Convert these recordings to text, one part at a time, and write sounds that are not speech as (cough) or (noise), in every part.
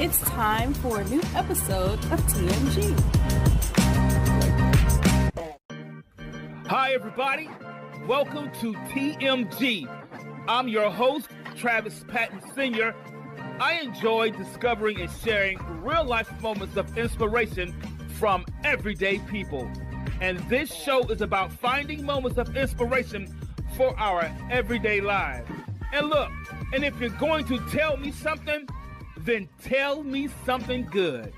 It's time for a new episode of TMG. Hi, everybody. Welcome to TMG. I'm your host, Travis Patton Sr. I enjoy discovering and sharing real life moments of inspiration from everyday people. And this show is about finding moments of inspiration for our everyday lives. And look, and if you're going to tell me something, then tell me something good.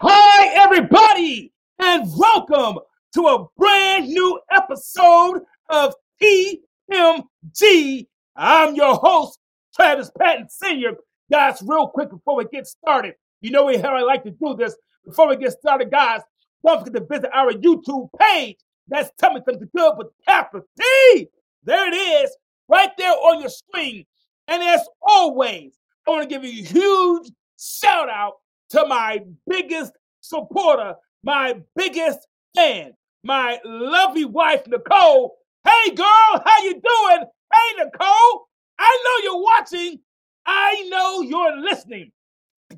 Hi, everybody, and welcome to a brand new episode of TMG. I'm your host, Travis Patton Sr. Guys, real quick before we get started, you know how I like to do this. Before we get started, guys, don't forget to visit our YouTube page. That's Tell Me Something Good with capital T. There it is, right there on your screen. And as always, I want to give a huge shout out to my biggest supporter, my biggest fan, my lovely wife, Nicole. Hey girl, how you doing? Hey Nicole, I know you're watching. I know you're listening.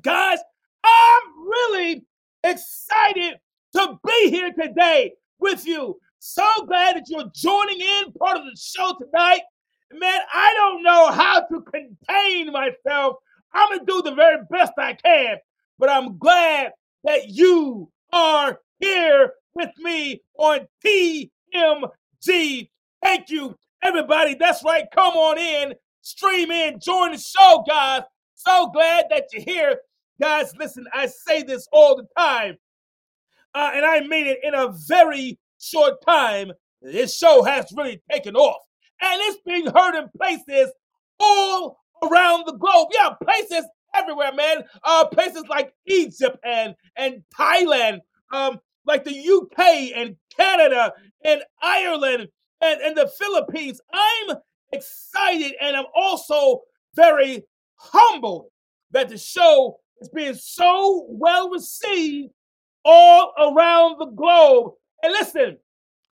Guys, I'm really excited to be here today with you. So glad that you're joining in part of the show tonight. Man, I don't know how to contain myself. I'm going to do the very best I can, but I'm glad that you are here with me on TMG. Thank you, everybody. That's right. Come on in, stream in, join the show, guys. So glad that you're here. Guys, listen, I say this all the time, uh, and I mean it in a very short time. This show has really taken off and it's being heard in places all around the globe. Yeah, places everywhere, man. Uh, places like Egypt and and Thailand, um, like the UK and Canada and Ireland and, and the Philippines. I'm excited and I'm also very humbled that the show is being so well received all around the globe. And listen,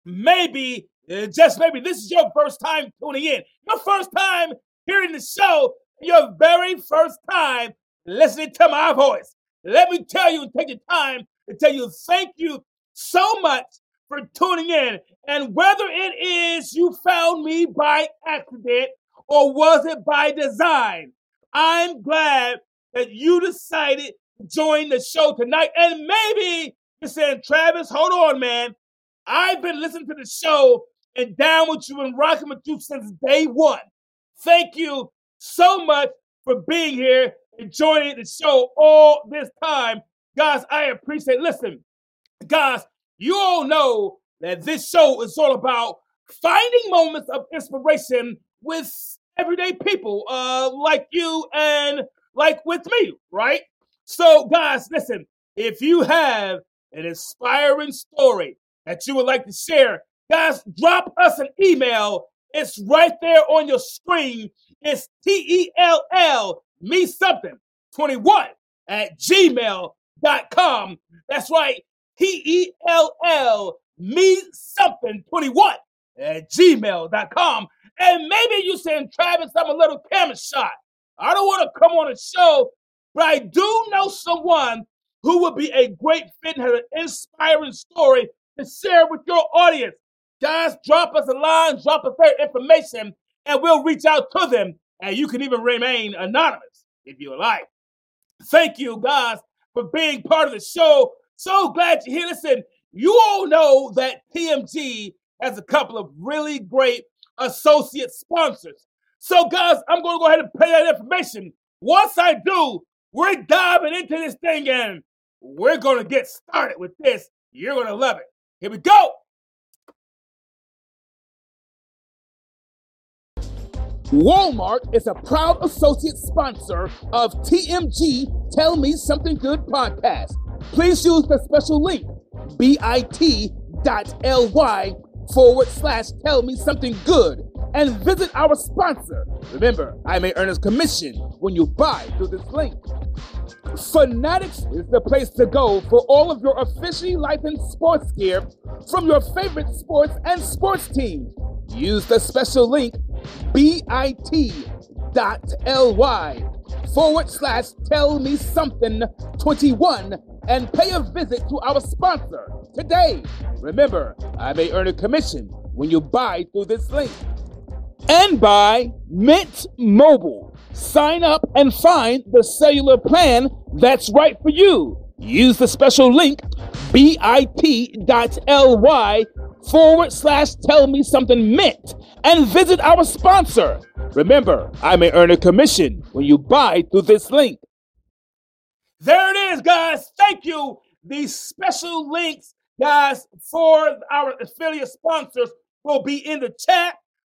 maybe just maybe this is your first time tuning in, your first time hearing the show, your very first time listening to my voice. Let me tell you and take the time to tell you thank you so much for tuning in. And whether it is you found me by accident or was it by design, I'm glad that you decided to join the show tonight. And maybe you're saying, Travis, hold on, man. I've been listening to the show and down with you and rocking with you since day one. Thank you so much for being here and joining the show all this time. Guys, I appreciate Listen, guys, you all know that this show is all about finding moments of inspiration with everyday people uh, like you and like with me, right? So, guys, listen, if you have an inspiring story that you would like to share, Guys, drop us an email. It's right there on your screen. It's T E L L me something 21 at gmail.com. That's right. T E L L me something 21 at gmail.com. And maybe you saying, Travis, I'm a little camera shot. I don't want to come on a show, but I do know someone who would be a great fit and has an inspiring story to share with your audience. Guys, drop us a line, drop us their information, and we'll reach out to them and you can even remain anonymous if you like. Thank you, guys, for being part of the show. So glad you're here. Listen, you all know that TMG has a couple of really great associate sponsors. So, guys, I'm going to go ahead and play that information. Once I do, we're diving into this thing and we're going to get started with this. You're going to love it. Here we go. Walmart is a proud associate sponsor of TMG Tell Me Something Good podcast. Please use the special link bit.ly forward slash tell me something good and visit our sponsor. Remember, I may earn a commission when you buy through this link. Fanatics is the place to go for all of your officially licensed sports gear from your favorite sports and sports teams. Use the special link bit.ly forward slash tell me something 21 and pay a visit to our sponsor today. Remember, I may earn a commission when you buy through this link. And by Mint Mobile. Sign up and find the cellular plan that's right for you. Use the special link bit.ly forward slash tell me something mint and visit our sponsor. Remember, I may earn a commission when you buy through this link. There it is, guys. Thank you. These special links, guys, for our affiliate sponsors will be in the chat.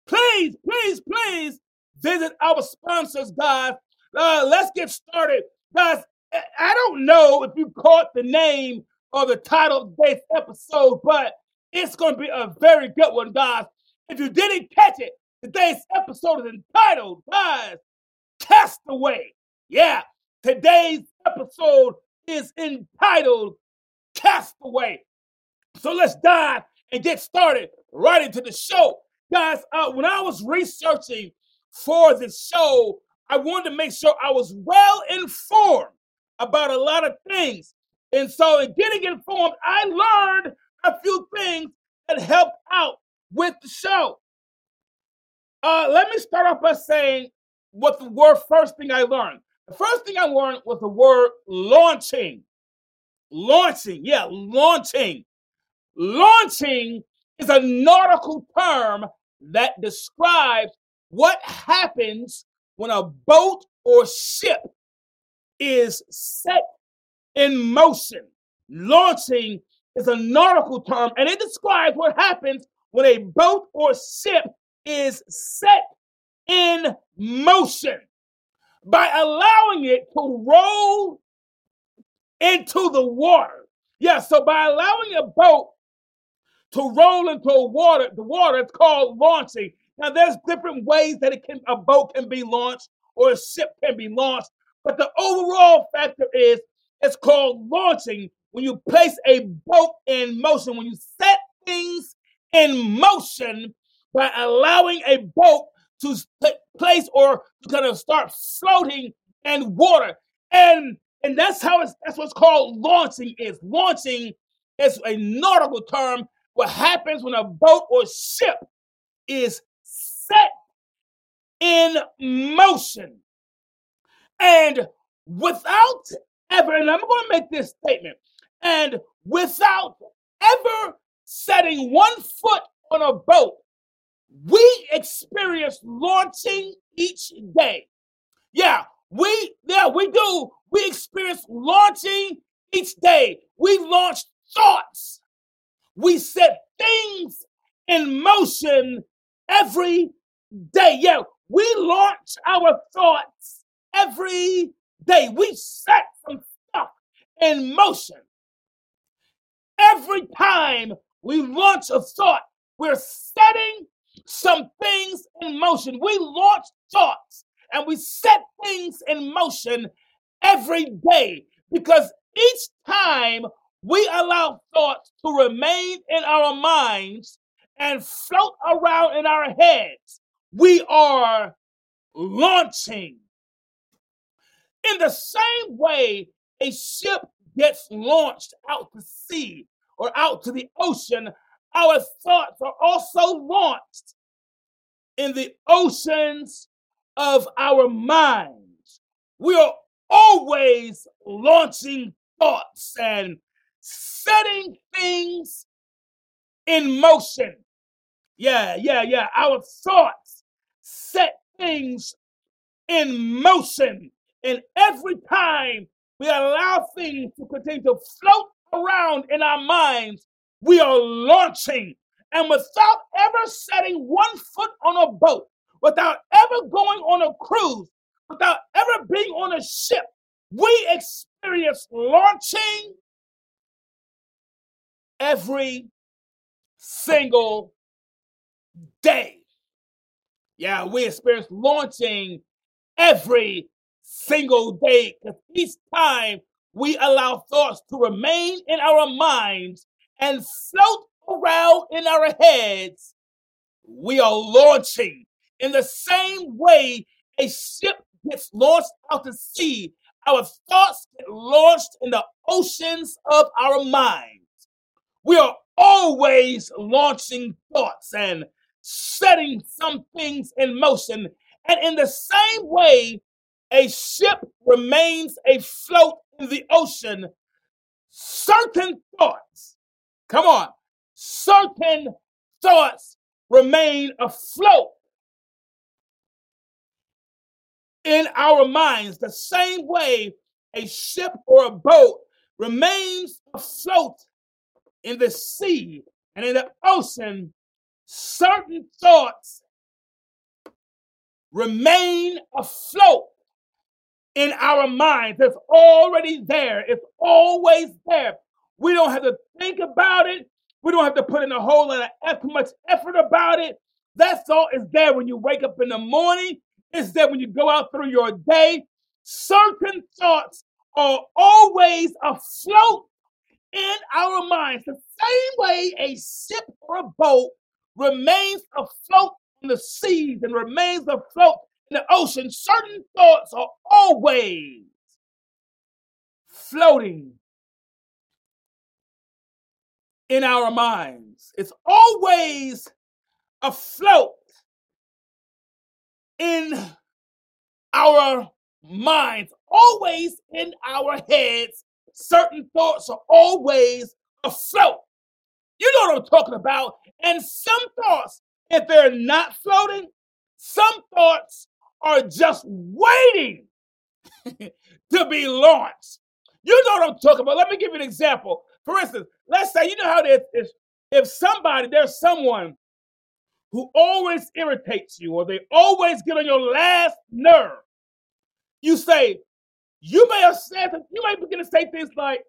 Please, please, please visit our sponsors, guys. Uh, let's get started. Guys, I don't know if you caught the name or the title of today's episode, but it's going to be a very good one, guys. If you didn't catch it, today's episode is entitled, guys, Castaway. Yeah, today's episode is entitled Castaway. So let's dive and get started right into the show. Guys, uh, when I was researching for this show, I wanted to make sure I was well informed about a lot of things. And so, in getting informed, I learned a few things that helped out with the show. Uh, let me start off by saying what the word first thing I learned. The first thing I learned was the word launching. Launching, yeah, launching. Launching is a nautical term that describes what happens when a boat or ship is set in motion. Launching is a nautical term and it describes what happens when a boat or ship is set in motion by allowing it to roll into the water. Yeah, so by allowing a boat to roll into water, the water, it's called launching. Now, there's different ways that it can a boat can be launched or a ship can be launched, but the overall factor is it's called launching when you place a boat in motion, when you set things in motion by allowing a boat to place or to kind of start floating in water. And and that's how it's that's what's called launching is. Launching is a nautical term. What happens when a boat or ship is set in motion. And without ever, and I'm going to make this statement, and without ever setting one foot on a boat, we experience launching each day. Yeah, we yeah, we do. We experience launching each day. We launch thoughts. We set things in motion every day. Yeah, we launch our thoughts every day. We set some stuff in motion. Every time we launch a thought, we're setting some things in motion. We launch thoughts and we set things in motion every day because each time we allow thoughts to remain in our minds and float around in our heads, we are launching. In the same way, a ship gets launched out to sea or out to the ocean, our thoughts are also launched in the oceans of our minds. We are always launching thoughts and setting things in motion. Yeah, yeah, yeah. Our thoughts set things in motion. And every time we allow things to continue to float around in our minds, we are launching. And without ever setting one foot on a boat, without ever going on a cruise, without ever being on a ship, we experience launching every single day. Yeah, we experience launching every single day because each time we allow thoughts to remain in our minds and float around in our heads, we are launching in the same way a ship gets launched out to sea. Our thoughts get launched in the oceans of our minds. We are always launching thoughts and setting some things in motion. And in the same way, a ship remains afloat in the ocean, certain thoughts, come on, certain thoughts remain afloat in our minds, the same way a ship or a boat remains afloat in the sea and in the ocean, certain thoughts remain afloat in our minds. It's already there, it's always there. We don't have to think about it. We don't have to put in a whole lot of much effort about it. That thought is there when you wake up in the morning. It's there when you go out through your day. Certain thoughts are always afloat in our minds. The same way a ship or a boat remains afloat in the seas and remains afloat the ocean, certain thoughts are always floating in our minds. It's always afloat in our minds, always in our heads. Certain thoughts are always afloat. You know what I'm talking about. And some thoughts, if they're not floating, some thoughts are just waiting (laughs) to be launched. You know what I'm talking about. Let me give you an example. For instance, let's say, you know how is if somebody, there's someone who always irritates you or they always get on your last nerve, you say, you may have said, you may begin to say things like,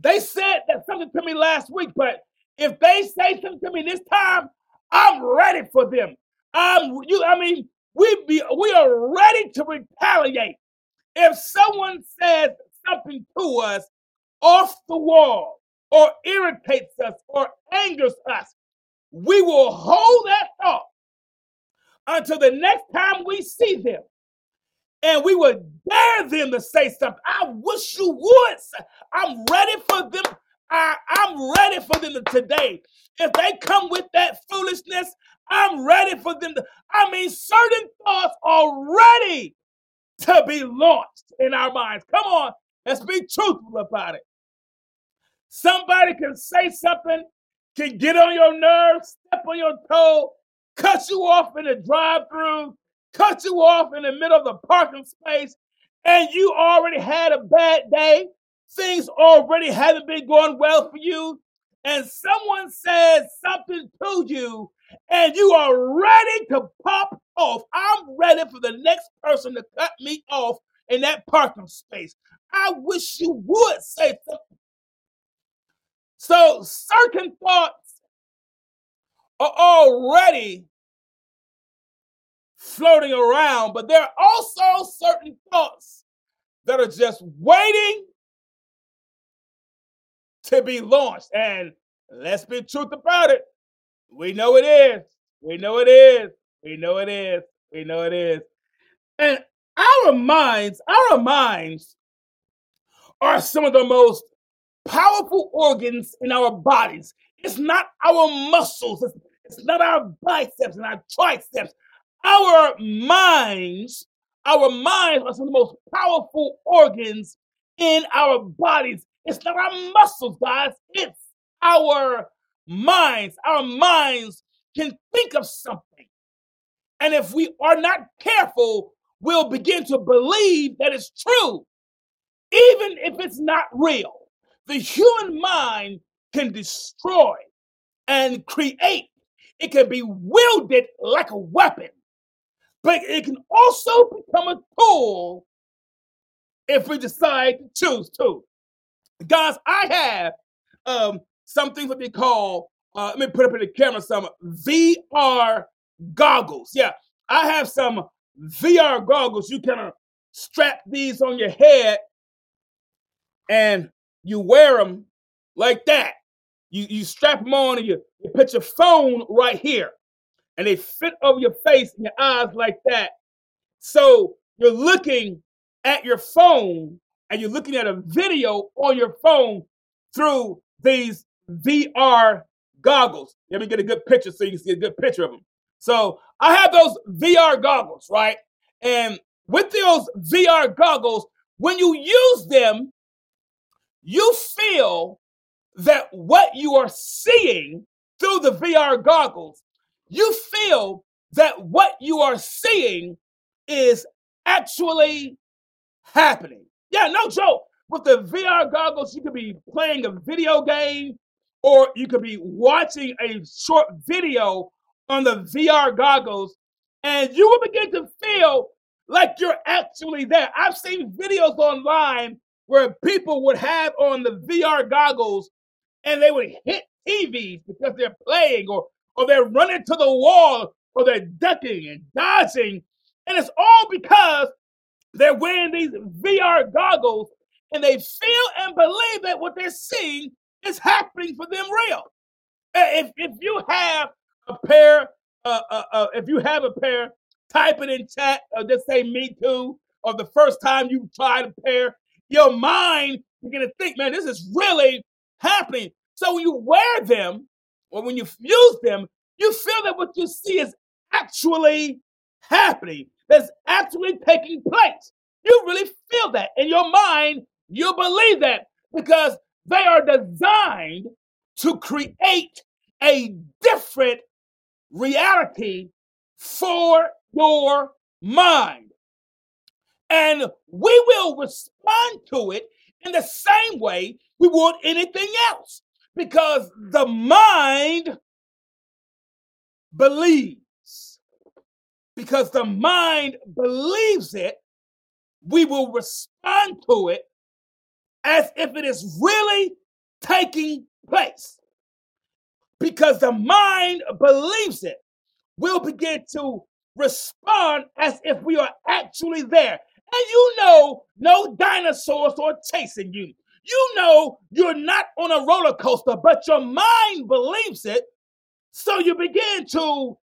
they said that something to me last week, but if they say something to me this time, I'm ready for them. I'm you. I mean, we be we are ready to retaliate. If someone says something to us off the wall, or irritates us, or angers us, we will hold that thought until the next time we see them. And we would dare them to say something. I wish you would. I'm ready for them. I, I'm ready for them today. If they come with that foolishness, I'm ready for them to. I mean, certain thoughts are ready to be launched in our minds. Come on, let's be truthful about it. Somebody can say something, can get on your nerves, step on your toe, cut you off in the drive through, cut you off in the middle of the parking space, and you already had a bad day. Things already haven't been going well for you. And someone says something to you and you are ready to pop off. I'm ready for the next person to cut me off in that parking space. I wish you would say something. So certain thoughts are already floating around, but there are also certain thoughts that are just waiting to be launched. And let's be truth about it. We know it is. We know it is. We know it is. We know it is. And our minds, our minds are some of the most powerful organs in our bodies. It's not our muscles, it's, it's not our biceps and our triceps. our minds, our minds are some of the most powerful organs in our bodies. It's not our muscles, guys. It's our minds. Our minds can think of something. And if we are not careful, we'll begin to believe that it's true, even if it's not real. The human mind can destroy and create, it can be wielded like a weapon, but it can also become a tool if we decide to choose to. Guys, I have um, something that we call, uh, let me put up in the camera some VR goggles. Yeah, I have some VR goggles. You kind of strap these on your head and you wear them like that. You, you strap them on and you, you put your phone right here and they fit over your face and your eyes like that. So you're looking at your phone and you're looking at a video on your phone through these VR goggles. Let me get a good picture so you can see a good picture of them. So I have those VR goggles, right? And with those VR goggles, when you use them, you feel that what you are seeing through the VR goggles, you feel that what you are seeing is actually happening. Yeah, no joke. With the VR goggles, you could be playing a video game or you could be watching a short video on the VR goggles and you will begin to feel like you're actually there. I've seen videos online where people would have on the VR goggles and they would hit TVs because they're playing or, or they're running to the wall or they're ducking and dodging. And it's all because they're wearing these VR goggles and they feel and believe that what they're seeing is happening for them real. If, if you have a pair, uh, uh, uh, if you have a pair, type it in chat or just say me too. Or the first time you tried a pair, your mind you're going to think, man, this is really happening. So when you wear them or when you use them, you feel that what you see is actually happening, that's actually taking place. You really feel that in your mind, you believe that because they are designed to create a different reality for your mind. And we will respond to it in the same way we would anything else because the mind believes. Because the mind believes it, we will respond to it as if it is really taking place. Because the mind believes it, we'll begin to respond as if we are actually there. And you know, no dinosaurs are chasing you. You know, you're not on a roller coaster, but your mind believes it. So you begin to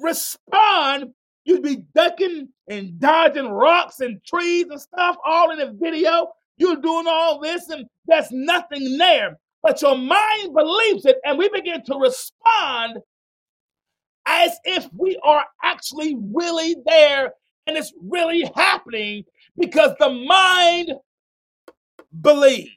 respond. You'd be ducking and dodging rocks and trees and stuff all in the video. You're doing all this, and there's nothing there. But your mind believes it, and we begin to respond as if we are actually really there and it's really happening because the mind believes.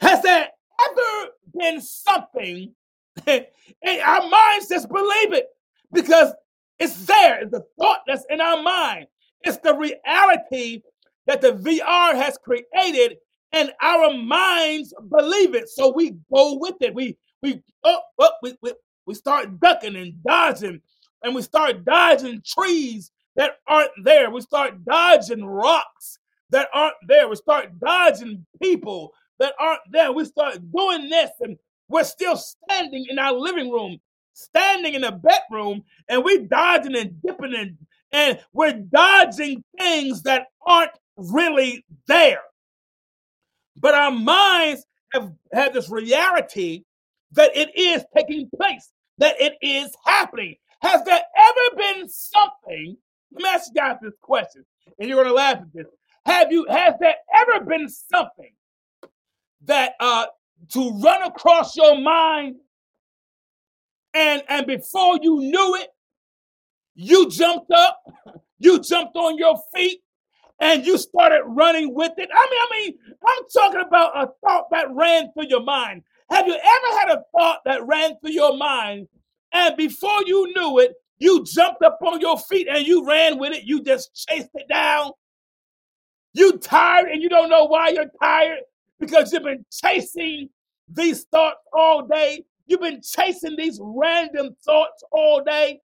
Has there ever been something (laughs) in our minds just believe it because it's there. It's the thought that's in our mind. It's the reality that the VR has created, and our minds believe it. So we go with it. We we oh, oh we, we we start ducking and dodging, and we start dodging trees that aren't there. We start dodging rocks that aren't there. We start dodging people that aren't there. We start doing this, and we're still standing in our living room, standing in the bedroom, and we dodging and dipping and, and we're dodging things that aren't really there. But our minds have had this reality that it is taking place, that it is happening. Has there ever been something? Let me ask you guys this question, and you're to laugh at this. Have you? Has there ever been something that uh to run across your mind, and and before you knew it, you jumped up, you jumped on your feet, and you started running with it. I mean, I mean, I'm talking about a thought that ran through your mind. Have you ever had a thought that ran through your mind, and before you knew it, you jumped up on your feet and you ran with it? You just chased it down. You tired and you don't know why you're tired because you've been chasing these thoughts all day. You've been chasing these random thoughts all day.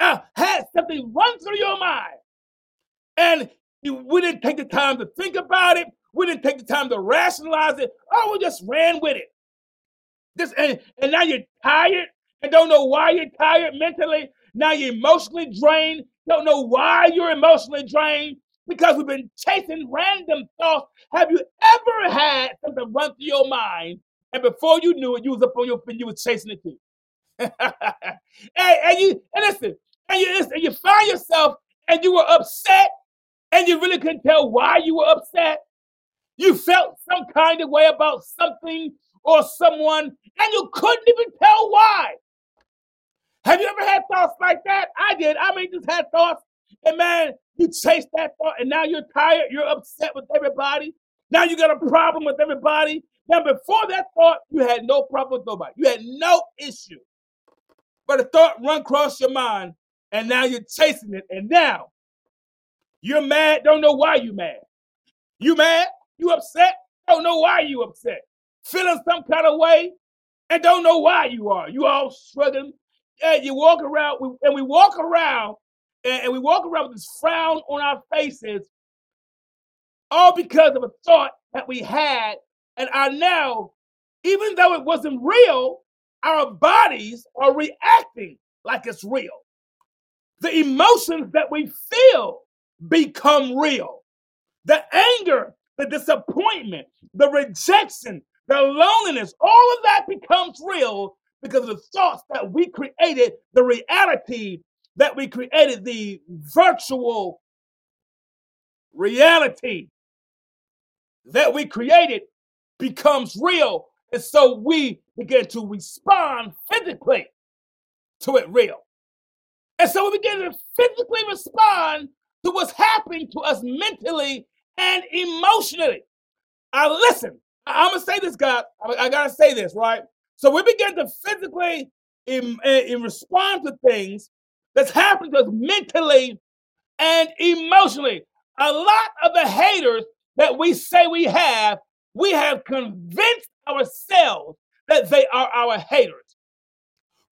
Uh, had something run through your mind and we didn't take the time to think about it. We didn't take the time to rationalize it. Oh, we just ran with it. This and, and now you're tired and don't know why you're tired mentally. Now you're emotionally drained. Don't know why you're emotionally drained because we've been chasing random thoughts. Have you ever had something run through your mind and before you knew it, you was up on your feet, you was chasing it too? and, (laughs) and you and listen, and you, and you find yourself and you were upset and you really couldn't tell why you were upset. You felt some kind of way about something or someone, and you couldn't even tell why. Have you ever had thoughts like that? I did. I mean, just had thoughts, and man, you chased that thought, and now you're tired. You're upset with everybody. Now you got a problem with everybody. Now, before that thought, you had no problem with nobody. You had no issue. But a thought run across your mind, and now you're chasing it, and now you're mad, don't know why you mad. You mad, you upset, don't know why you upset. Feeling some kind of way and don't know why you are. You all struggling. And you walk around, and we walk around, and we walk around with this frown on our faces, all because of a thought that we had. And are now, even though it wasn't real, our bodies are reacting like it's real. The emotions that we feel become real. The anger, the disappointment, the rejection, the loneliness, all of that becomes real because of the thoughts that we created, the reality that we created, the virtual reality that we created becomes real. And so we begin to respond physically to it real. And so we begin to physically respond to what's happening to us mentally and emotionally. I listen. I'm gonna say this, God. I, gotta say this, right? So we begin to physically in, in respond to things that's happening to us mentally and emotionally. A lot of the haters that we say we have, we have convinced ourselves that they are our haters.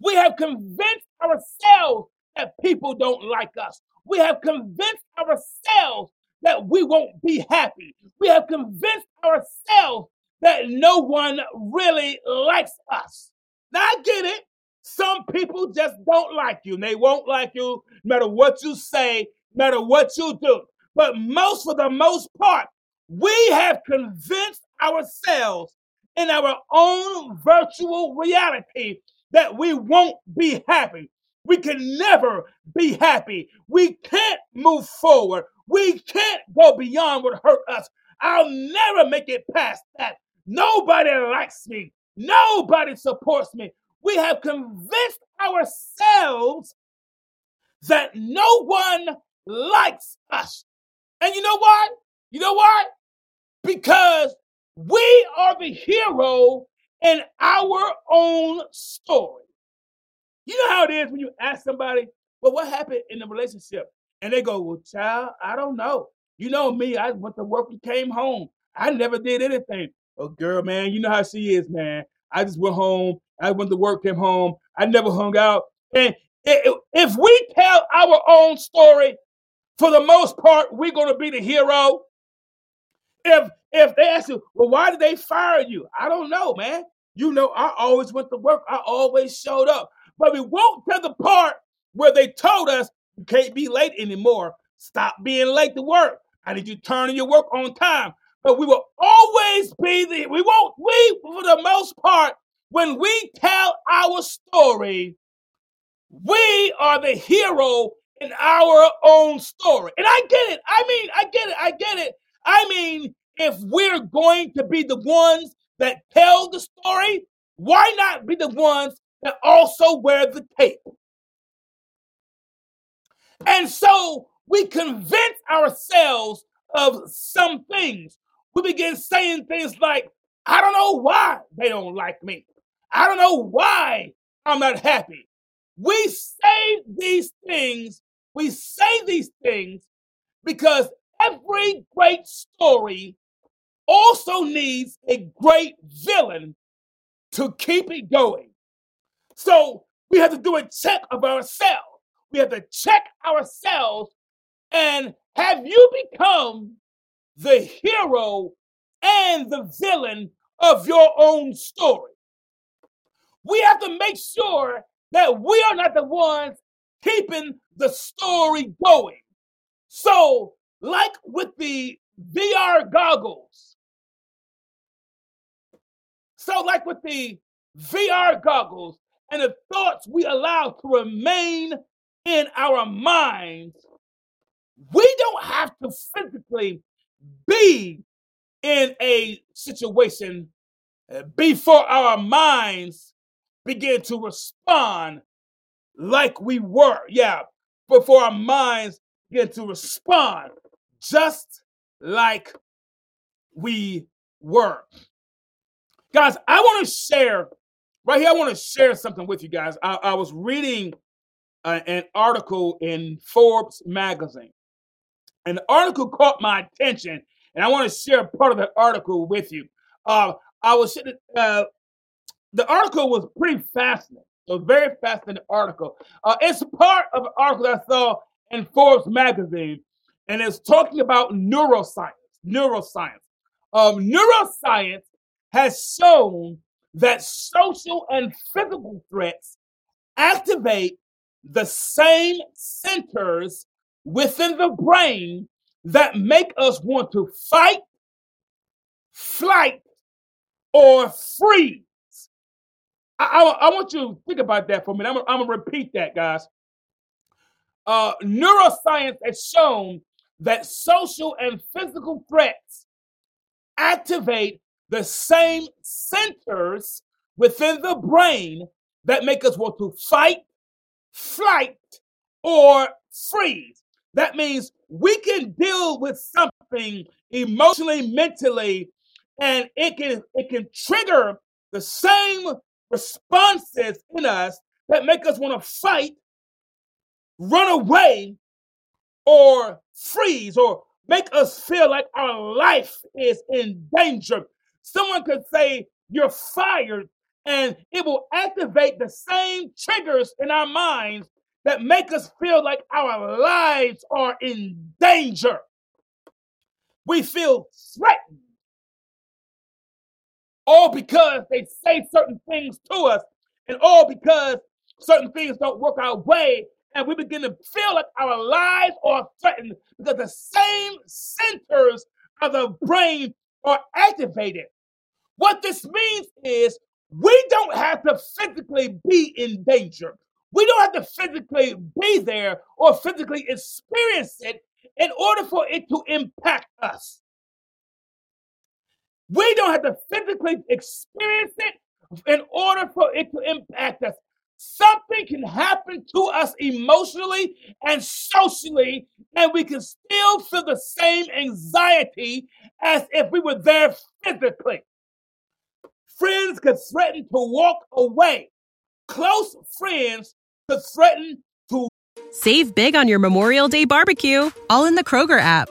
We have convinced ourselves that people don't like us. We have convinced ourselves that we won't be happy. We have convinced ourselves that no one really likes us. Now, I get it. Some people just don't like you. They won't like you no matter what you say, no matter what you do. But most, for the most part, we have convinced ourselves in our own virtual reality that we won't be happy. We can never be happy. We can't move forward. We can't go beyond what hurt us. I'll never make it past that. Nobody likes me. Nobody supports me. We have convinced ourselves that no one likes us. And you know why? You know why? Because we are the hero in our own story. You know how it is when you ask somebody, well, what happened in the relationship? And they go, well, child, I don't know. You know me, I went to work and came home. I never did anything. Oh, girl, man, you know how she is, man. I just went home. I went to work, came home. I never hung out. And if we tell our own story, for the most part, we're going to be the hero. If if they ask you, well, why did they fire you? I don't know, man. You know, I always went to work. I always showed up. But we won't tell the part where they told us you can't be late anymore. Stop being late to work. I need you to turn your work on time. But we will always be the, we won't, we, for the most part, when we tell our story, we are the hero in our own story. And I get it. I mean, I get it. I get it. I mean, if we're going to be the ones that tell the story, why not be the ones that also wear the tape? And so we convince ourselves of some things. We begin saying things like, I don't know why they don't like me. I don't know why I'm not happy. We say these things, we say these things because every great story also needs a great villain to keep it going. So we have to do a check of ourselves. We have to check ourselves and have you become the hero and the villain of your own story? We have to make sure that we are not the ones keeping the story going. So, like with the VR goggles, so like with the VR goggles and the thoughts we allow to remain in our minds, we don't have to physically be in a situation uh, before our minds begin to respond like we were. Yeah, before our minds begin to respond just like we were. Guys, I want to share right here. I want to share something with you guys. I, I was reading uh, an article in Forbes magazine, and the article caught my attention, and I want to share part of the article with you. Uh, I was uh, the article was pretty fascinating. A very fascinating article. Uh, it's part of an article that I saw in Forbes magazine, and it's talking about neuroscience. Neuroscience. Um, neuroscience has shown that social and physical threats activate the same centers within the brain that make us want to fight, flight, or freeze. I, I, I want you to think about that for a minute. I'm, I'm going to repeat that, guys. Uh, neuroscience has shown that social and physical threats activate the same centers within the brain that make us want to fight, flight, or freeze. That means we can deal with something emotionally, mentally, and it can it can trigger the same responses in us that make us want to fight, run away, or freeze, or make us feel like our life is in danger. Someone could say, You're fired, and it will activate the same triggers in our minds that make us feel like our lives are in danger. We feel threatened. All because they say certain things to us, and all because certain things don't work our way, and we begin to feel like our lives are threatened because the same centers of the brain are activated. What this means is we don't have to physically be in danger. We don't have to physically be there or physically experience it in order for it to impact us. We don't have to physically experience it in order for it to impact us. Something can happen to us emotionally and socially, and we can still feel the same anxiety as if we were there physically. Friends could threaten to walk away. Close friends could threaten to. Save big on your Memorial Day barbecue, all in the Kroger app.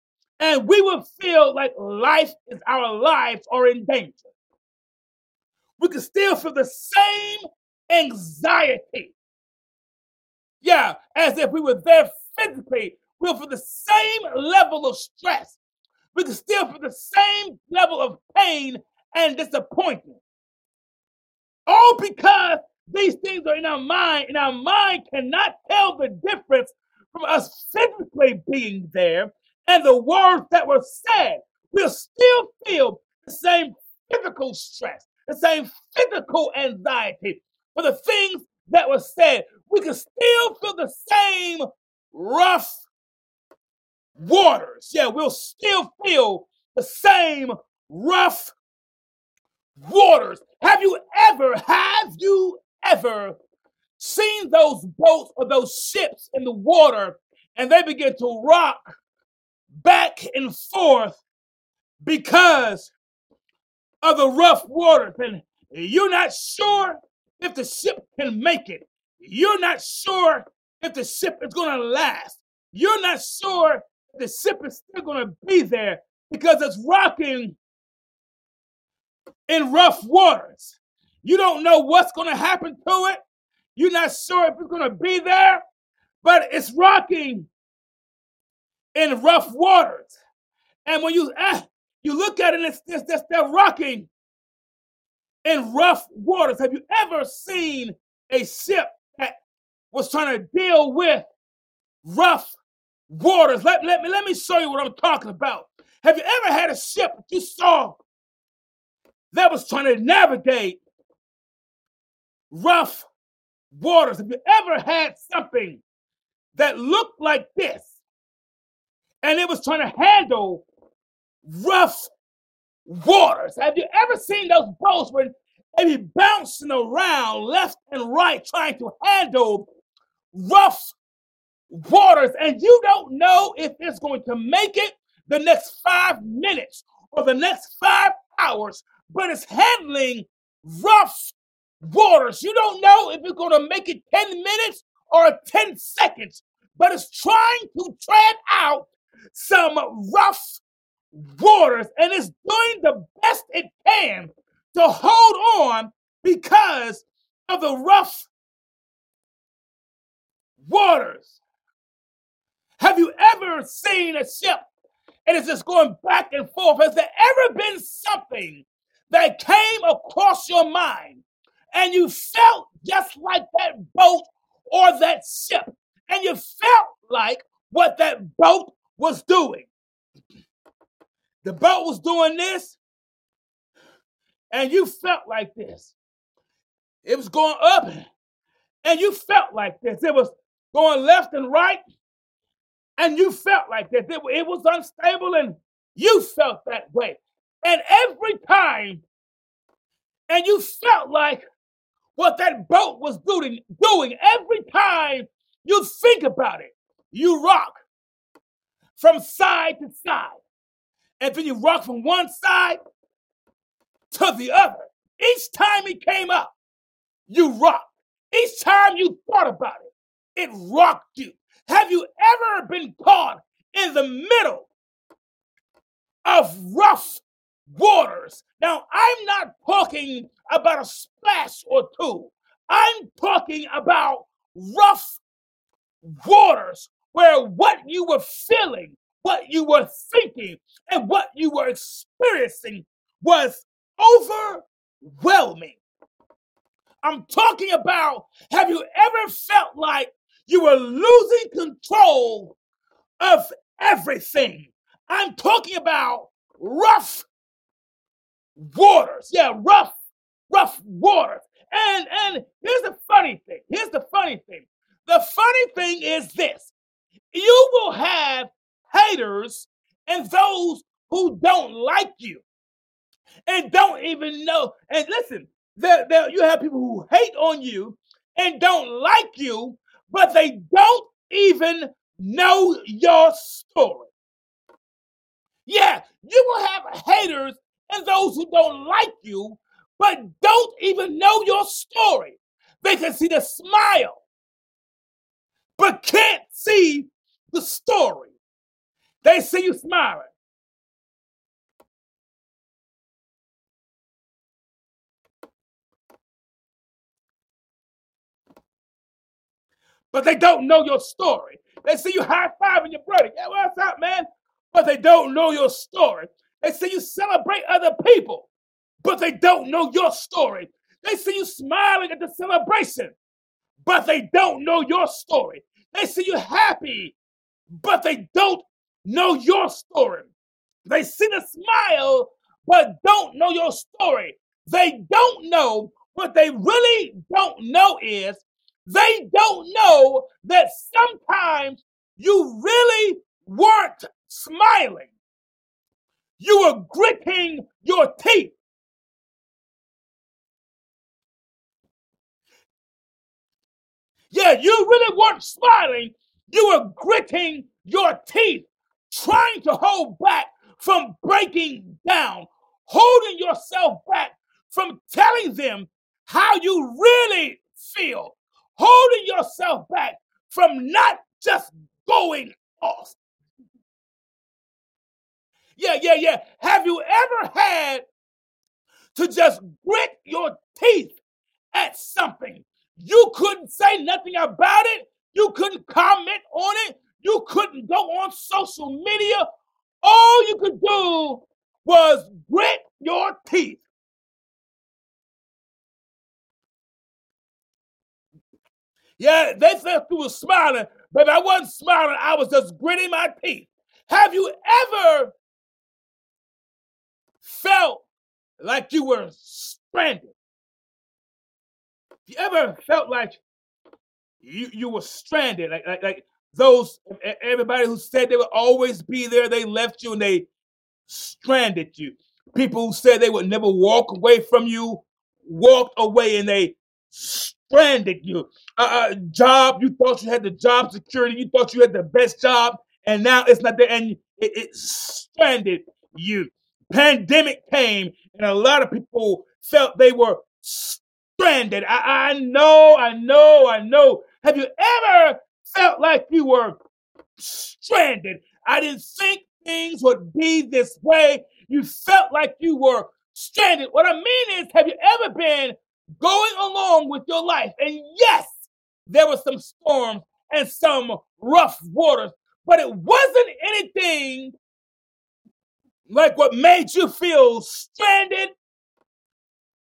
and we will feel like life is our lives are in danger. We can still feel the same anxiety. Yeah, as if we were there physically. We'll feel the same level of stress. We can still feel the same level of pain and disappointment. All because these things are in our mind, and our mind cannot tell the difference from us physically being there and the words that were said, we'll still feel the same physical stress, the same physical anxiety for the things that were said. We can still feel the same rough waters. Yeah, we'll still feel the same rough waters. Have you ever, have you ever seen those boats or those ships in the water and they begin to rock back and forth because of the rough waters? And you're not sure if the ship can make it. You're not sure if the ship is going to last. You're not sure if the ship is still going to be there because it's rocking in rough waters. You don't know what's going to happen to it. You're not sure if it's going to be there, but it's rocking in rough waters. And when you ah, you look at it, it's, it's, it's they're rocking in rough waters. Have you ever seen a ship that was trying to deal with rough waters? Let, let, me, let me show you what I'm talking about. Have you ever had a ship that you saw that was trying to navigate rough waters? Have you ever had something that looked like this and it was trying to handle rough waters. Have you ever seen those boats when they be bouncing around left and right trying to handle rough waters and you don't know if it's going to make it the next five minutes or the next five hours, but it's handling rough waters. You don't know if it's going to make it 10 minutes or 10 seconds, but it's trying to tread out some rough waters and it's doing the best it can to hold on because of the rough waters. Have you ever seen a ship and it's just going back and forth? Has there ever been something that came across your mind and you felt just like that boat or that ship and you felt like what that boat was doing? The boat was doing this, and you felt like this. It was going up, and you felt like this. It was going left and right, and you felt like this. It, it was unstable, and you felt that way. And every time, and you felt like what that boat was doing, doing every time you think about it, you rock from side to side and then you rock from one side to the other. Each time he came up, you rocked. Each time you thought about it, it rocked you. Have you ever been caught in the middle of rough waters? Now, I'm not talking about a splash or two. I'm talking about rough waters where what you were feeling what you were thinking and what you were experiencing was overwhelming. I'm talking about have you ever felt like you were losing control of everything? I'm talking about rough waters. Yeah, rough, rough waters. And and here's the funny thing. Here's the funny thing. The funny thing is this. You will have haters and those who don't like you and don't even know. And listen, there, there, you have people who hate on you and don't like you, but they don't even know your story. Yeah, you will have haters and those who don't like you, but don't even know your story. They can see the smile, but can't see the story. They see you smiling. But they don't know your story. They see you high fiving your brother. Yeah, what's up, man? But they don't know your story. They see you celebrate other people, but they don't know your story. They see you smiling at the celebration, but they don't know your story. They see you happy, but they don't know your story. They see the smile, but don't know your story. They don't know what they really don't know is they don't know that sometimes you really weren't smiling. You were gritting your teeth. Yeah, you really weren't smiling. You were gritting your teeth, trying to hold back from breaking down, holding yourself back from telling them how you really feel, holding yourself back from not just going off. Yeah, yeah, yeah. Have you ever had to just grit your teeth at something? You couldn't say nothing about it. You couldn't comment on it. You couldn't go on social media. All you could do was grit your teeth. Yeah, they thought you were smiling, but I wasn't smiling. I was just gritting my teeth. Have you ever felt like you were stranded? You ever felt like you you were stranded, like like, like those everybody who said they would always be there, they left you and they stranded you. People who said they would never walk away from you walked away and they stranded you. A uh, job, you thought you had the job security, you thought you had the best job, and now it's not there, and it, it stranded you. Pandemic came, and a lot of people felt they were stranded. I, I know, I know, I know. Have you ever felt like you were stranded? I didn't think things would be this way. You felt like you were stranded. What I mean is, have you ever been going along with your life? And yes, there were some storms and some rough waters, but it wasn't anything like what made you feel stranded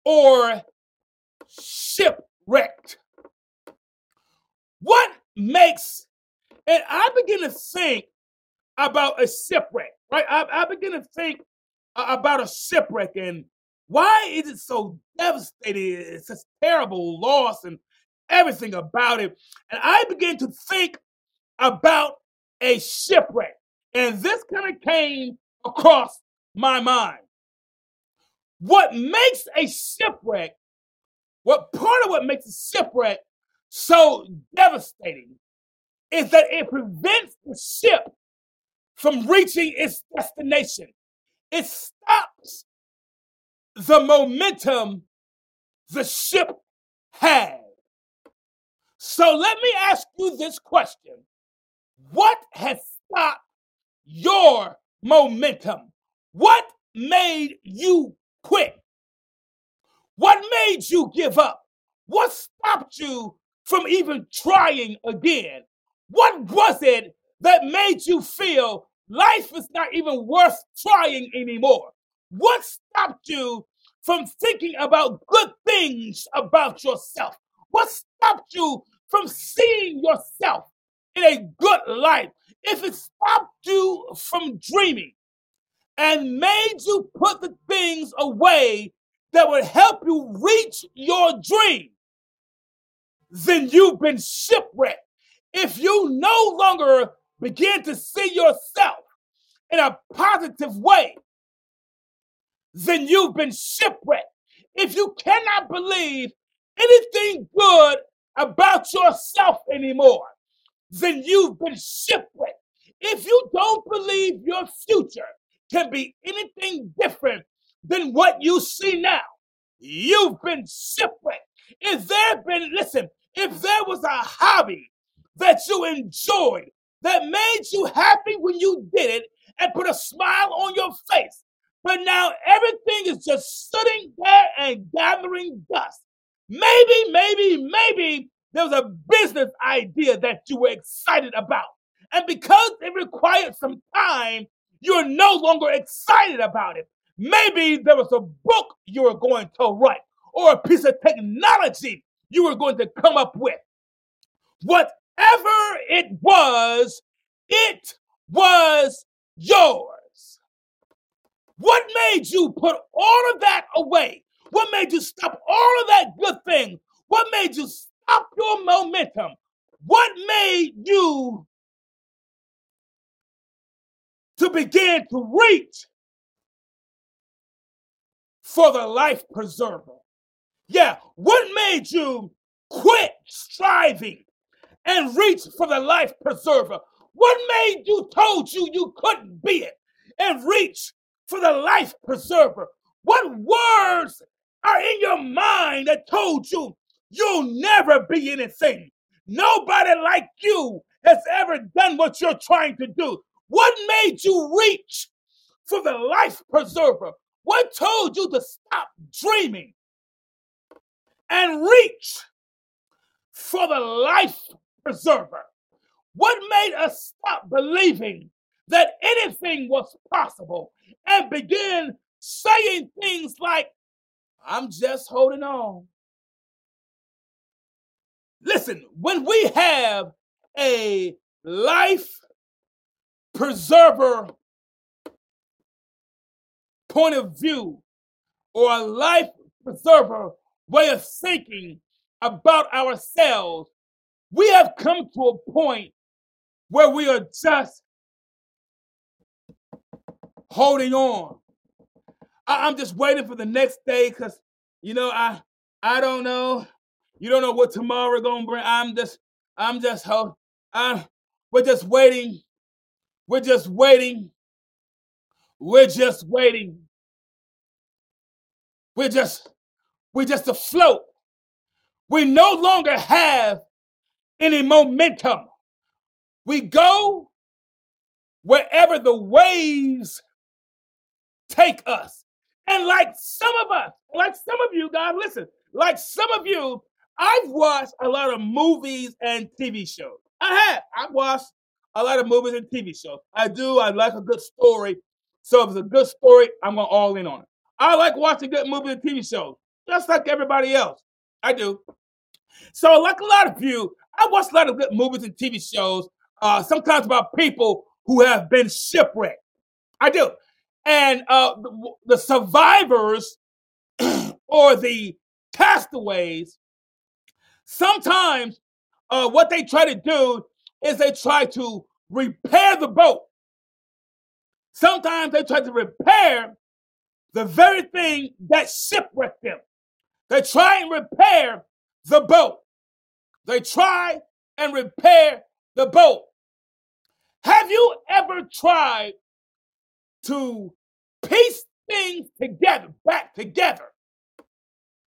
or shipwrecked. What makes, and I begin to think about a shipwreck, right? I, I begin to think about a shipwreck and why is it so devastating? It's such terrible loss and everything about it. And I begin to think about a shipwreck. And this kind of came across my mind. What makes a shipwreck what part of what makes a shipwreck so devastating is that it prevents the ship from reaching its destination. It stops the momentum the ship had. So let me ask you this question What has stopped your momentum? What made you quit? What made you give up? What stopped you from even trying again? What was it that made you feel life is not even worth trying anymore? What stopped you from thinking about good things about yourself? What stopped you from seeing yourself in a good light? If it stopped you from dreaming and made you put the things away that would help you reach your dream, then you've been shipwrecked. If you no longer begin to see yourself in a positive way, then you've been shipwrecked. If you cannot believe anything good about yourself anymore, then you've been shipwrecked. If you don't believe your future can be anything different than what you see now. You've been shipwrecked. If there been, listen, if there was a hobby that you enjoyed that made you happy when you did it and put a smile on your face, but now everything is just sitting there and gathering dust. Maybe, maybe, maybe there was a business idea that you were excited about. And because it required some time, you're no longer excited about it. Maybe there was a book you were going to write or a piece of technology you were going to come up with. Whatever it was, it was yours? What made you put all of that away? What made you stop all of that good thing? What made you stop your momentum? What made you to begin to reach for the life preserver? Yeah, what made you quit striving and reach for the life preserver? What made you told you you couldn't be it and reach for the life preserver? What words are in your mind that told you you'll never be anything? Nobody like you has ever done what you're trying to do. What made you reach for the life preserver? What told you to stop dreaming and reach for the life preserver? What made us stop believing that anything was possible and begin saying things like, I'm just holding on? Listen, when we have a life preserver point of view or a life preserver way of thinking about ourselves, we have come to a point where we are just holding on. I, am just waiting for the next day because you know I I don't know. You don't know what tomorrow gonna bring. I'm just I'm just hope I'm we're just waiting. We're just waiting. We're just waiting. We're just we're just afloat. We no longer have any momentum. We go wherever the waves take us. And like some of us, like some of you guys, listen, like some of you, I've watched a lot of movies and TV shows. I have. I've watched a lot of movies and TV shows. I do. I like a good story. So if it's a good story, I'm going to all in on it. I like watching good movies and TV shows, just like everybody else. I do. So, like a lot of you, I watch a lot of good movies and TV shows uh, sometimes about people who have been shipwrecked. I do. And uh, the, the survivors (clears throat) or the castaways, sometimes uh, what they try to do is they try to repair the boat. Sometimes they try to repair the very thing that shipwrecked them. They try and repair the boat. They try and repair the boat. Have you ever tried to piece things together, back together?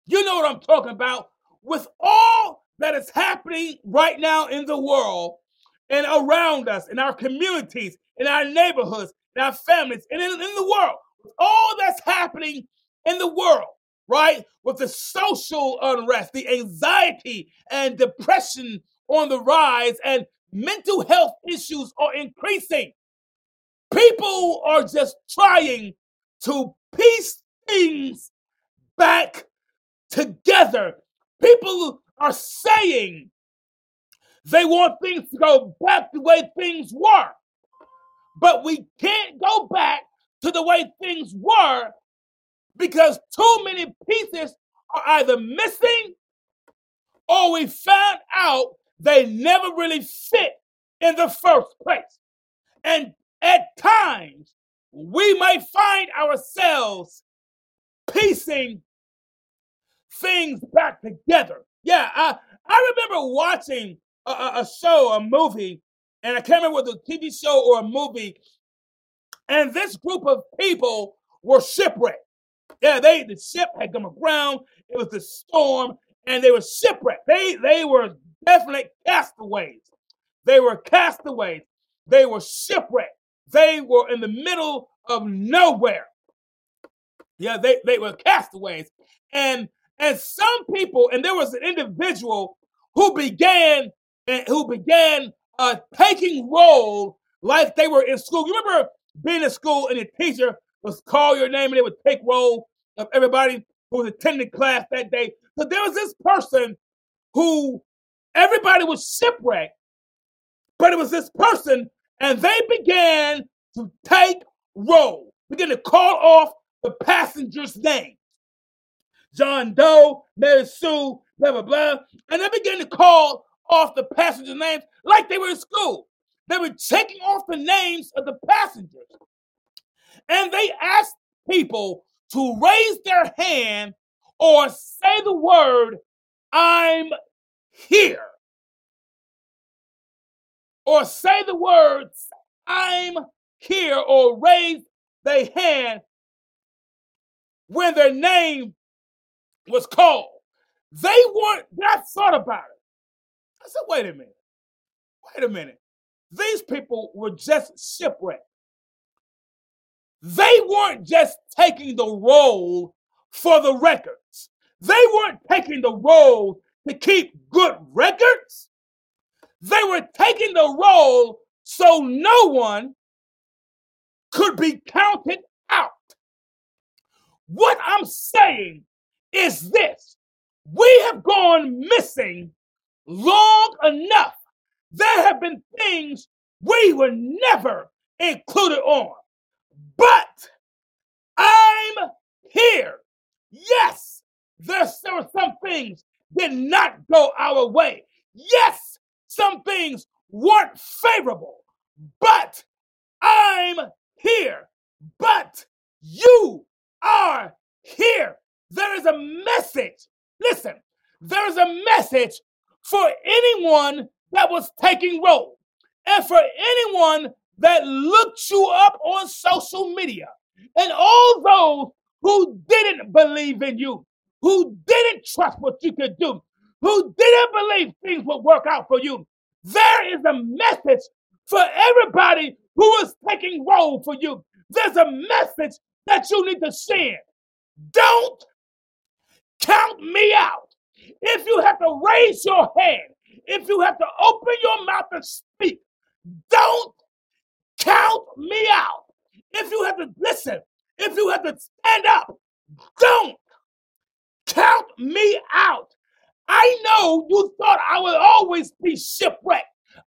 You know what I'm talking about. With all that is happening right now in the world and around us, in our communities, in our neighborhoods, in our families, and in, in the world, with all that's happening in the world, right? With the social unrest, the anxiety and depression on the rise, and mental health issues are increasing. People are just trying to piece things back together. People are saying they want things to go back the way things were. But we can't go back to the way things were because too many pieces are either missing or we found out they never really fit in the first place. And at times, we might find ourselves piecing things back together. Yeah, I, I remember watching a, a, show, a movie, and I can't remember whether a TV show or a movie, and this group of people were shipwrecked. Yeah, they the ship had come aground. It was the storm, and they were shipwrecked. They they were definitely castaways. They were castaways. They were shipwrecked. They were in the middle of nowhere. Yeah, they, they were castaways. And and some people, and there was an individual who began who began uh, taking role like they were in school. You remember being in school and the teacher was call your name and they would take roll of everybody who was attending class that day. So there was this person who everybody was shipwrecked, but it was this person, and they began to take roll. Begin to call off the passengers' names. John Doe, Mary Sue, blah, blah, blah. And they began to call off the passenger names like they were in school. They were taking off the names of the passengers. And they asked people to raise their hand or say the word, I'm here. Or say the words, I'm here, or raise their hand when their name was called. They weren't, I thought about it. I said, wait a minute. Wait a minute. These people were just shipwrecked. They weren't just taking the roll for the records. They weren't taking the roll to keep good records. They were taking the roll so no one could be counted out. What I'm saying is this we have gone missing long enough. There have been things we were never included on. But I'm here. Yes, there, were some things did not go our way. Yes, some things weren't favorable, but I'm here. But you are here. There is a message. Listen, there is a message for anyone that was taking roll and for anyone that looked you up on social media and all those who didn't believe in you, who didn't trust what you could do, who didn't believe things would work out for you. There is a message for everybody who is taking roll for you. There's a message that you need to send. Don't count me out. If you have to raise your hand, if you have to open your mouth and speak, don't count me out. If you have to listen, if you have to stand up, don't count me out. I know you thought I would always be shipwrecked.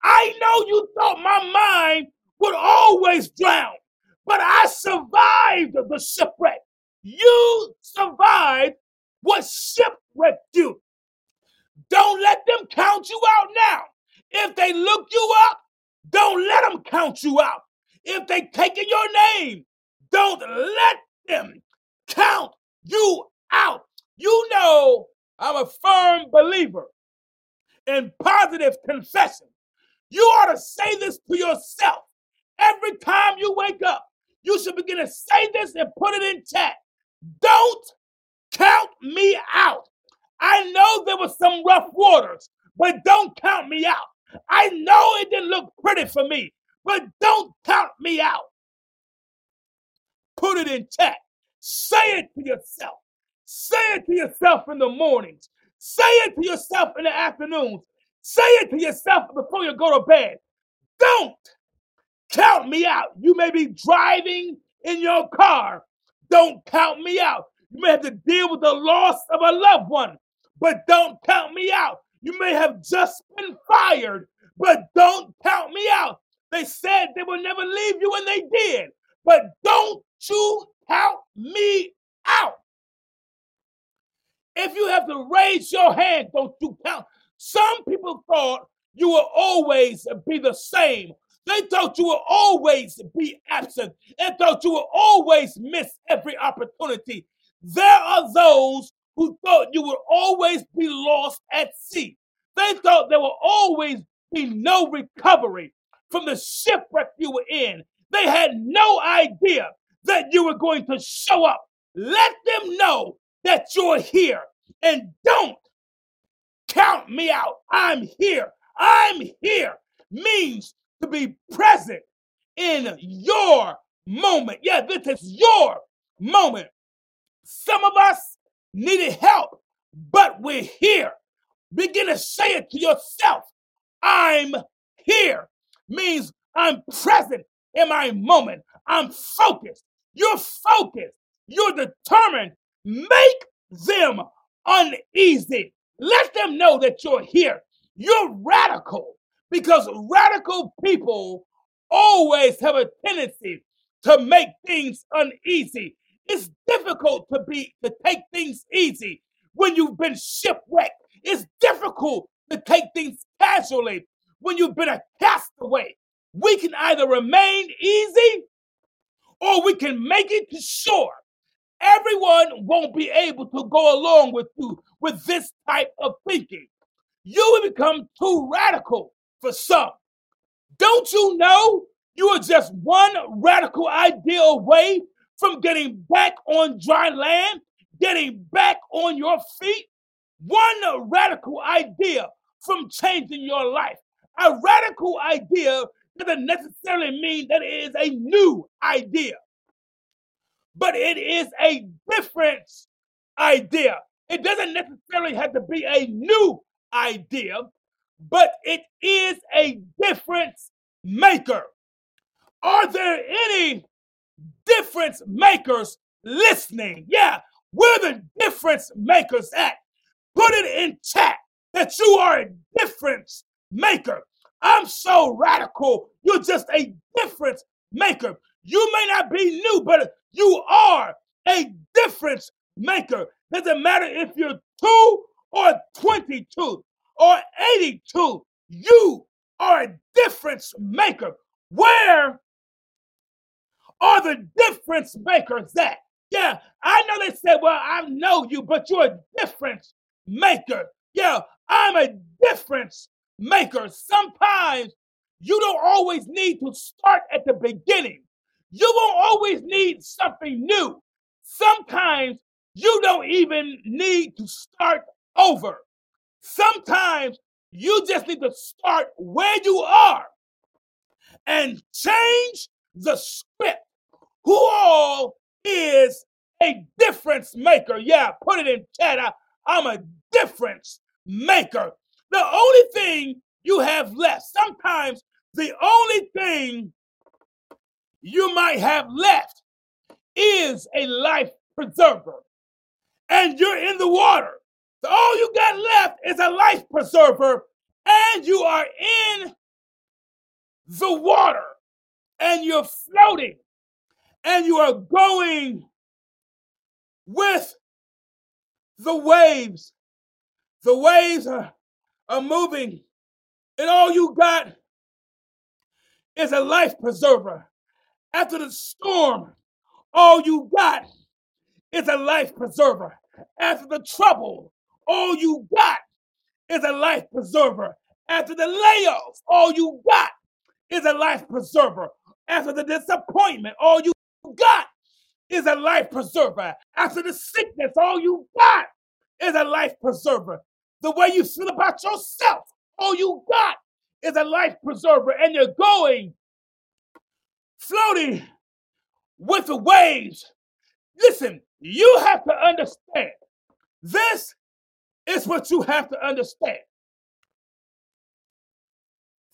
I know you thought my mind would always drown, but I survived the shipwreck. You survived what shipwrecked you. Don't let them count you out now. If they look you up, don't let them count you out. If they taking your name, don't let them count you out. You know, I'm a firm believer in positive confession. You ought to say this to yourself every time you wake up. You should begin to say this and put it in chat. Don't count me out. I know there was some rough waters, but don't count me out. I know it didn't look pretty for me, but don't count me out. Put it in chat. Say it to yourself. Say it to yourself in the mornings. Say it to yourself in the afternoons. Say it to yourself before you go to bed. Don't count me out. You may be driving in your car. Don't count me out. You may have to deal with the loss of a loved one, but don't count me out. You may have just been fired, but don't count me out. They said they would never leave you, and they did. But don't you count me out. If you have to raise your hand, don't you count. Some people thought you will always be the same. They thought you will always be absent and thought you will always miss every opportunity. There are those who thought you would always be lost at sea. They thought there will always be no recovery from the shipwreck you were in. They had no idea that you were going to show up. Let them know that you're here and don't count me out. I'm here. I'm here means to be present in your moment. Yeah, this is your moment. Some of us needed help, but we're here. Begin to say it to yourself. I'm here means I'm present in my moment. I'm focused. You're focused. You're determined. Make them uneasy. Let them know that you're here. You're radical because radical people always have a tendency to make things uneasy. It's difficult to be to take things easy when you've been shipwrecked. It's difficult to take things casually when you've been a castaway. We can either remain easy or we can make it to shore. Everyone won't be able to go along with you with this type of thinking. You will become too radical for some. Don't you know you are just one radical idea away from getting back on dry land, getting back on your feet? One radical idea from changing your life. A radical idea doesn't necessarily mean that it is a new idea, but it is a different idea. It doesn't necessarily have to be a new idea, but it is a difference maker. Are there any difference makers listening? Yeah, where the difference makers at? Put it in chat that you are a difference maker. I'm so radical. You're just a difference maker. You may not be new, but you are a difference maker. Doesn't matter if you're two or 22 or 82, you are a difference maker. Where are the difference makers that? Yeah, I know they said, well, I know you, but you're a difference maker. Yeah, I'm a difference maker. Sometimes you don't always need to start at the beginning. You won't always need something new. Sometimes you don't even need to start over. Sometimes you just need to start where you are and change the script. Who all is a difference maker? Yeah, put it in chat. I, I'm a difference maker. The only thing you have left, sometimes the only thing you might have left is a life preserver. And you're in the water. So all you got left is a life preserver, and you are in the water, and you're floating, and you are going with the waves. The waves are, are moving, and all you got is a life preserver. After the storm, all you got is a life preserver. After the trouble, all you got is a life preserver. After the layoffs, all you got is a life preserver. After the disappointment, all you got is a life preserver. After the sickness, all you got is a life preserver. The way you feel about yourself, all you got is a life preserver. And you're going, floating with the waves. Listen, you have to understand this is what you have to understand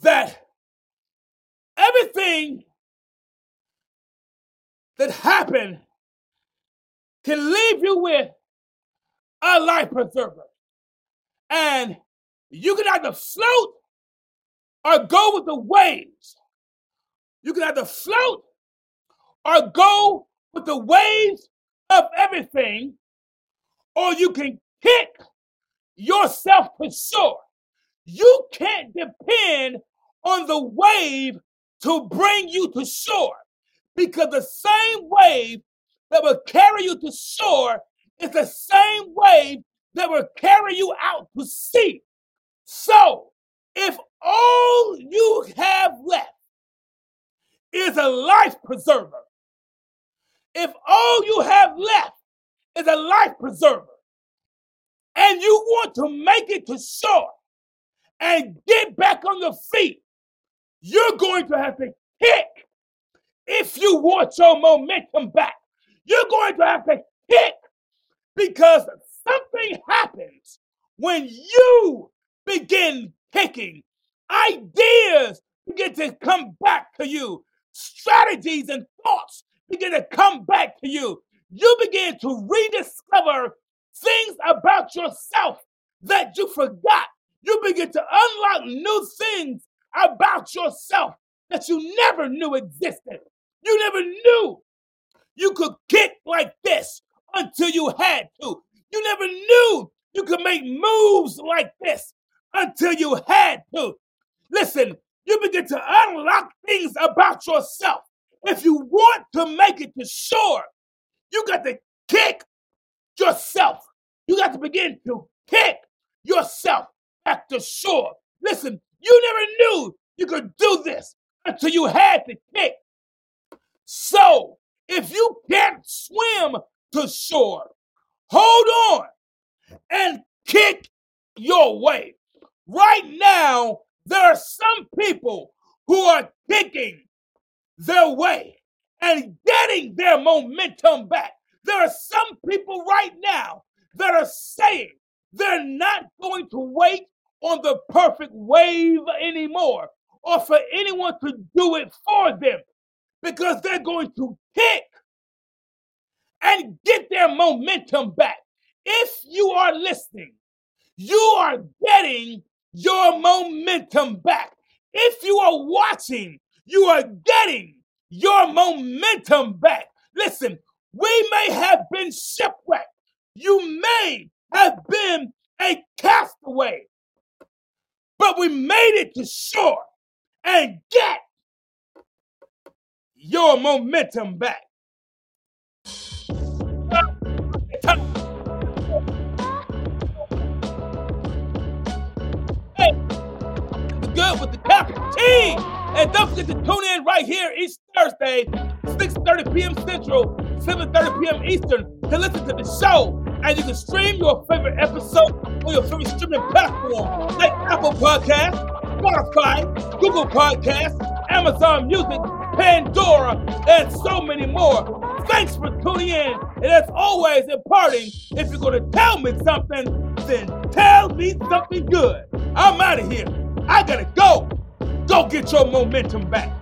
that everything that happened can leave you with a life preserver. And you can either float or go with the waves. You can either float or go with the waves of everything, or you can kick yourself to shore. You can't depend on the wave to bring you to shore because the same wave that will carry you to shore is the same wave that will carry you out to sea. So, if all you have left is a life preserver, if all you have left is a life preserver, and you want to make it to shore and get back on your feet, you're going to have to kick if you want your momentum back. You're going to have to kick because something happens when you begin kicking. Ideas begin to come back to you. Strategies and thoughts begin to come back to you. You begin to rediscover things about yourself that you forgot. You begin to unlock new things about yourself that you never knew existed. You never knew you could kick like this until you had to. You never knew you could make moves like this until you had to. Listen, you begin to unlock things about yourself. If you want to make it to shore, you got to kick yourself. You got to begin to kick yourself back to shore. Listen, you never knew you could do this until you had to kick. So, if you can't swim to shore, hold on and kick your way. Right now, there are some people who are kicking their way and getting their momentum back. There are some people right now that are saying they're not going to wait on the perfect wave anymore or for anyone to do it for them because they're going to kick and get their momentum back. If you are listening, you are getting your momentum back. If you are watching, you are getting your momentum back. Listen, we may have been shipwrecked. You may have been a castaway, but we made it to shore and get your momentum back. Hey, good with the capital T. And don't forget to tune in right here each Thursday, 6.30 p.m. Central, 7.30 p.m. Eastern to listen to the show. And you can stream your favorite episode on your favorite streaming platform like Apple Podcasts, Spotify, Google Podcasts, Amazon Music, Pandora, and so many more. Thanks for tuning in. And as always, in parting, if you're going to tell me something, then tell me something good. I'm out of here. I got to go. Go get your momentum back.